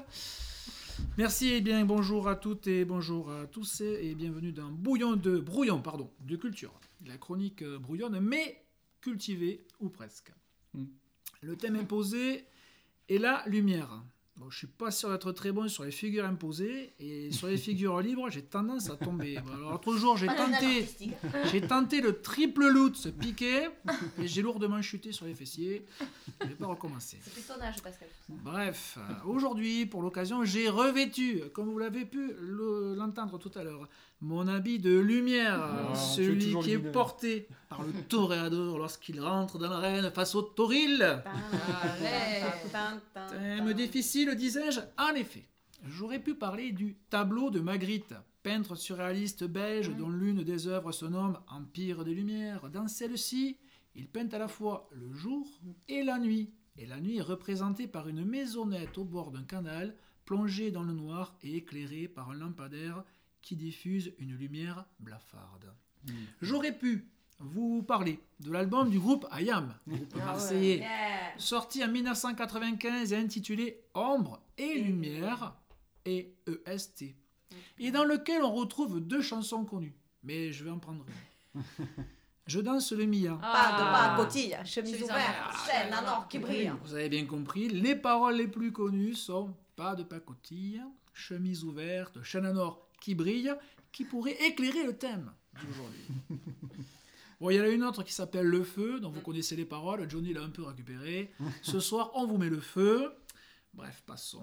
Merci et bien bonjour à toutes et bonjour à tous et bienvenue dans Bouillon de Brouillon, pardon, de culture. La chronique euh, brouillonne, mais cultivée ou presque. Mm. Le thème imposé est la lumière. Bon, je suis pas sûr d'être très bon sur les figures imposées et sur les figures libres, j'ai tendance à tomber. L'autre jour, j'ai tenté, j'ai tenté le triple loot, ce piqué, et j'ai lourdement chuté sur les fessiers. Je vais pas recommencer. C'est plus ton âge, Pascal. Bref, euh, aujourd'hui, pour l'occasion, j'ai revêtu, comme vous l'avez pu le- l'entendre tout à l'heure, mon habit de lumière, Ah, celui qui est porté par le toréador lorsqu'il rentre dans l'arène face au toril. Thème difficile, disais-je. En effet, j'aurais pu parler du tableau de Magritte, peintre surréaliste belge dont l'une des œuvres se nomme Empire des Lumières. Dans celle-ci, il peint à la fois le jour et la nuit. Et la nuit est représentée par une maisonnette au bord d'un canal, plongée dans le noir et éclairée par un lampadaire qui diffuse une lumière blafarde. J'aurais pu vous parler de l'album du groupe Ayam, groupe marseillais, sorti en 1995 et intitulé Ombre et Lumière et EST, et dans lequel on retrouve deux chansons connues. Mais je vais en prendre une. Je danse le Mia. Pas de Ah. pacotille, chemise Chemise ouverte, ouverte. chaîne en or qui brille. Vous avez bien compris, les paroles les plus connues sont pas de pacotille, chemise ouverte, chaîne en or qui brille, qui pourrait éclairer le thème d'aujourd'hui. Bon, il y en a une autre qui s'appelle Le Feu, dont vous connaissez les paroles, Johnny l'a un peu récupéré. Ce soir, on vous met le feu. Bref, passons.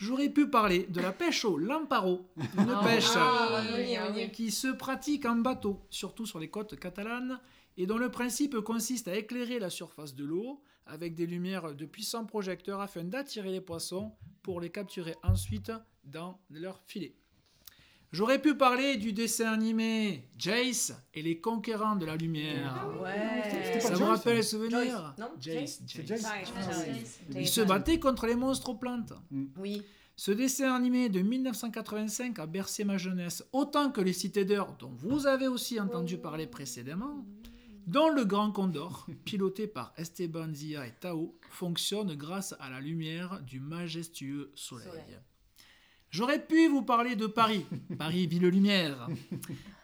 J'aurais pu parler de la pêche au lamparo, une Ah, pêche ah, oui, oui, oui. qui se pratique en bateau, surtout sur les côtes catalanes, et dont le principe consiste à éclairer la surface de l'eau avec des lumières de puissants projecteurs afin d'attirer les poissons pour les capturer ensuite dans leur filet. J'aurais pu parler du dessin animé Jace et les conquérants de la lumière. Ouais. Ça vous rappelle hein les souvenirs Jace, Jace. Jace. Ils se battaient contre les monstres aux plantes. Oui. Ce dessin animé de 1985 a bercé ma jeunesse autant que les cités d'heures dont vous avez aussi entendu parler précédemment, dont le Grand Condor, piloté par Esteban Zia et Tao, fonctionne grâce à la lumière du majestueux soleil. Soleil. J'aurais pu vous parler de Paris, Paris Ville Lumière,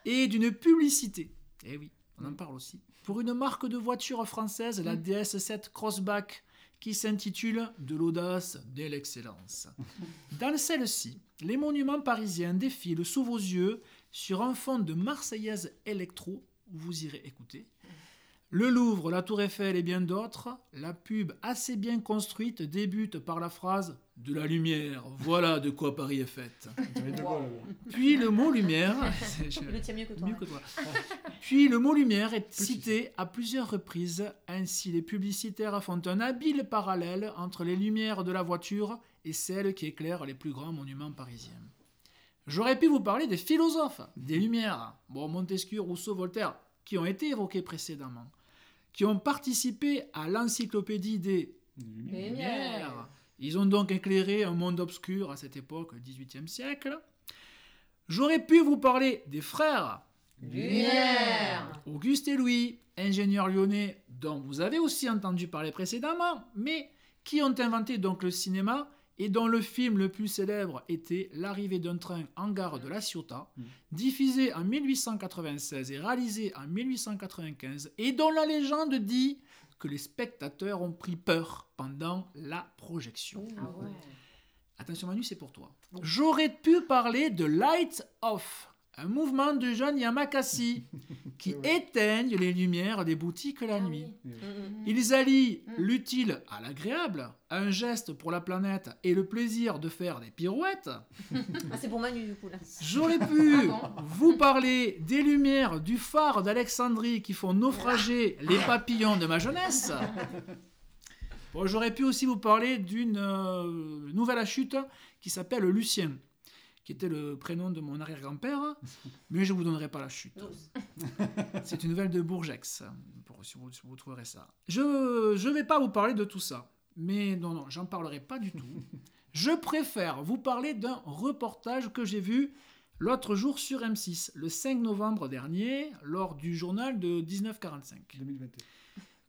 et d'une publicité, eh oui, on en parle aussi, pour une marque de voiture française, la DS7 Crossback, qui s'intitule De l'audace, de l'excellence. Dans celle-ci, les monuments parisiens défilent sous vos yeux sur un fond de Marseillaise électro, vous irez écouter. Le Louvre, la Tour Eiffel et bien d'autres, la pub assez bien construite débute par la phrase De la lumière, voilà de quoi Paris est faite. Puis le mot lumière, je- Il le tient mieux que toi. mieux que toi. Puis le mot lumière est cité à plusieurs reprises. Ainsi, les publicitaires font un habile parallèle entre les lumières de la voiture et celles qui éclairent les plus grands monuments parisiens. J'aurais pu vous parler des philosophes, des lumières, bon, Montesquieu, Rousseau, Voltaire, qui ont été évoqués précédemment, qui ont participé à l'encyclopédie des Lumières. Ils ont donc éclairé un monde obscur à cette époque, le XVIIIe siècle. J'aurais pu vous parler des frères Lumière. Auguste et Louis, ingénieurs lyonnais dont vous avez aussi entendu parler précédemment, mais qui ont inventé donc le cinéma et dont le film le plus célèbre était L'arrivée d'un train en gare de La Ciotat, diffusé en 1896 et réalisé en 1895, et dont la légende dit que les spectateurs ont pris peur pendant la projection. Ah ouais. Attention Manu, c'est pour toi. J'aurais pu parler de Lights Off, un mouvement de jeunes Yamakasi qui éteignent les lumières des boutiques la Ah nuit. oui. Ils allient l'utile à l'agréable, un geste pour la planète et le plaisir de faire des pirouettes. Ah, c'est pour Manu, du coup, là. J'aurais pu Ah vous parler des lumières du phare d'Alexandrie qui font naufrager les papillons de ma jeunesse. Bon, J'aurais pu aussi vous parler d'une euh, nouvelle à chute qui s'appelle Lucien, qui était le prénom de mon arrière-grand-père, mais je ne vous donnerai pas la chute. C'est une nouvelle de Bourgex, pour, si, vous, si vous trouverez ça. Je ne vais pas vous parler de tout ça, mais non, non, j'en parlerai pas du tout. Je préfère vous parler d'un reportage que j'ai vu l'autre jour sur M6, le 5 novembre dernier, lors du journal de 1945. 2021.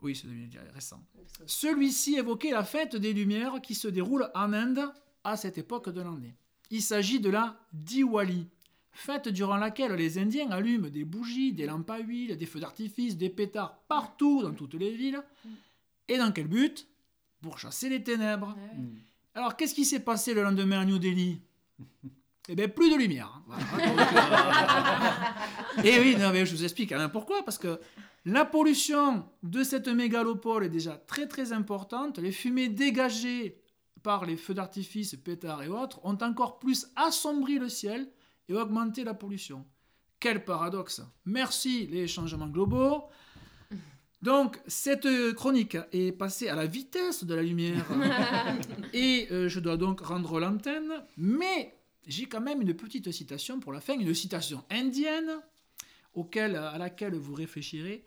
Oui, c'est récent. Celui-ci évoquait la fête des Lumières qui se déroule en Inde à cette époque de l'année. Il s'agit de la Diwali, fête durant laquelle les Indiens allument des bougies, des lampes à huile, des feux d'artifice, des pétards partout dans toutes les villes. Et dans quel but? Pour chasser les ténèbres. Ah ouais. Mm. Alors, qu'est-ce qui s'est passé le lendemain à New Delhi? Eh bien, plus de lumière. Voilà. Et oui, non, mais je vous explique hein, pourquoi. Parce que la pollution de cette mégalopole est déjà très très importante. Les fumées dégagées par les feux d'artifice, pétards et autres ont encore plus assombri le ciel et augmenté la pollution. Quel paradoxe Merci les changements globaux. Donc, cette chronique est passée à la vitesse de la lumière. et euh, je dois donc rendre l'antenne. Mais j'ai quand même une petite citation pour la fin, une citation indienne auquel, à laquelle vous réfléchirez.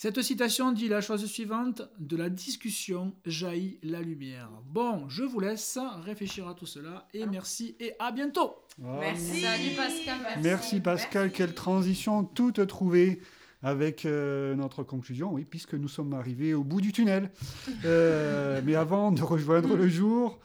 Cette citation dit la chose suivante De la discussion jaillit la lumière. Bon, je vous laisse réfléchir à tout cela et merci et à bientôt. Merci. Salut Pascal. Merci Pascal, quelle transition toute trouvée avec euh, notre conclusion, oui, puisque nous sommes arrivés au bout du tunnel. Euh, mais avant de rejoindre le jour,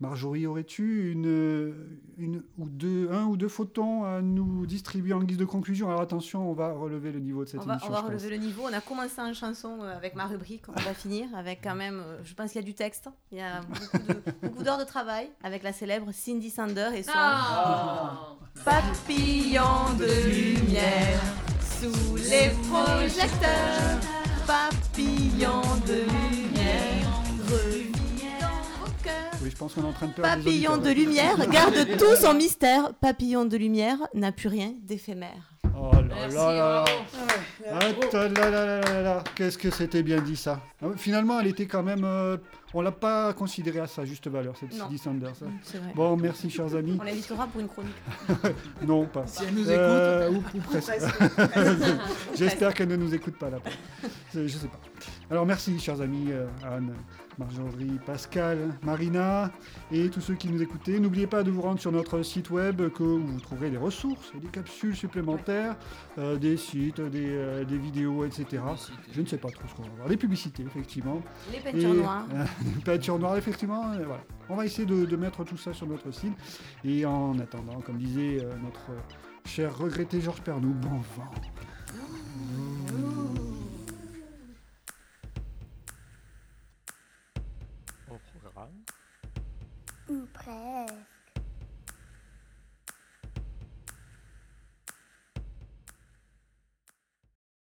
Marjorie, aurais-tu une, une ou deux, un ou deux photons à nous distribuer en guise de conclusion? Alors attention, on va relever le niveau de cette On va, émission. on va pense. relever le niveau. On a commencé en chanson euh, avec ma rubrique. On va finir avec quand même. euh, Je pense qu'il y a du texte. Il y a beaucoup d'heures de travail avec la célèbre Cindy Sander et son Ah. papillon de lumière sous les projecteurs. Papillon de lumière, Oui, je pense qu'on est en train de Papillon de lumière garde tout son mystère. Papillon de lumière n'a plus rien d'éphémère. Oh là là là là. Ah, là là là là là. Qu'est-ce que c'était bien dit ça. Ah, Finalement, elle était quand même. euh, on l'a pas considérée à sa juste valeur, cette. Cindy Sanders. hein. C'est vrai. Bon, merci, chers amis. On l'invitera pour une chronique. Non, pas. Si elle nous écoute, Euh, ou, ou presque. J'espère qu'elle ne nous écoute pas là. Je, je sais pas. Alors merci, chers amis, euh, Anne, Marjorie, Pascal, Marina et tous ceux qui nous écoutaient. N'oubliez pas de vous rendre sur notre site web que, où vous trouverez des ressources, des capsules supplémentaires, euh, des sites, des, euh, des vidéos, etc. Je ne sais pas trop ce qu'on va voir. Les publicités, effectivement. Les peintures Et- noires. les peintures noires, effectivement. voilà. On va essayer de, de mettre tout ça sur notre site. Et en attendant, comme disait euh, notre cher regretté Georges Pernou, bon vent. Ou presque.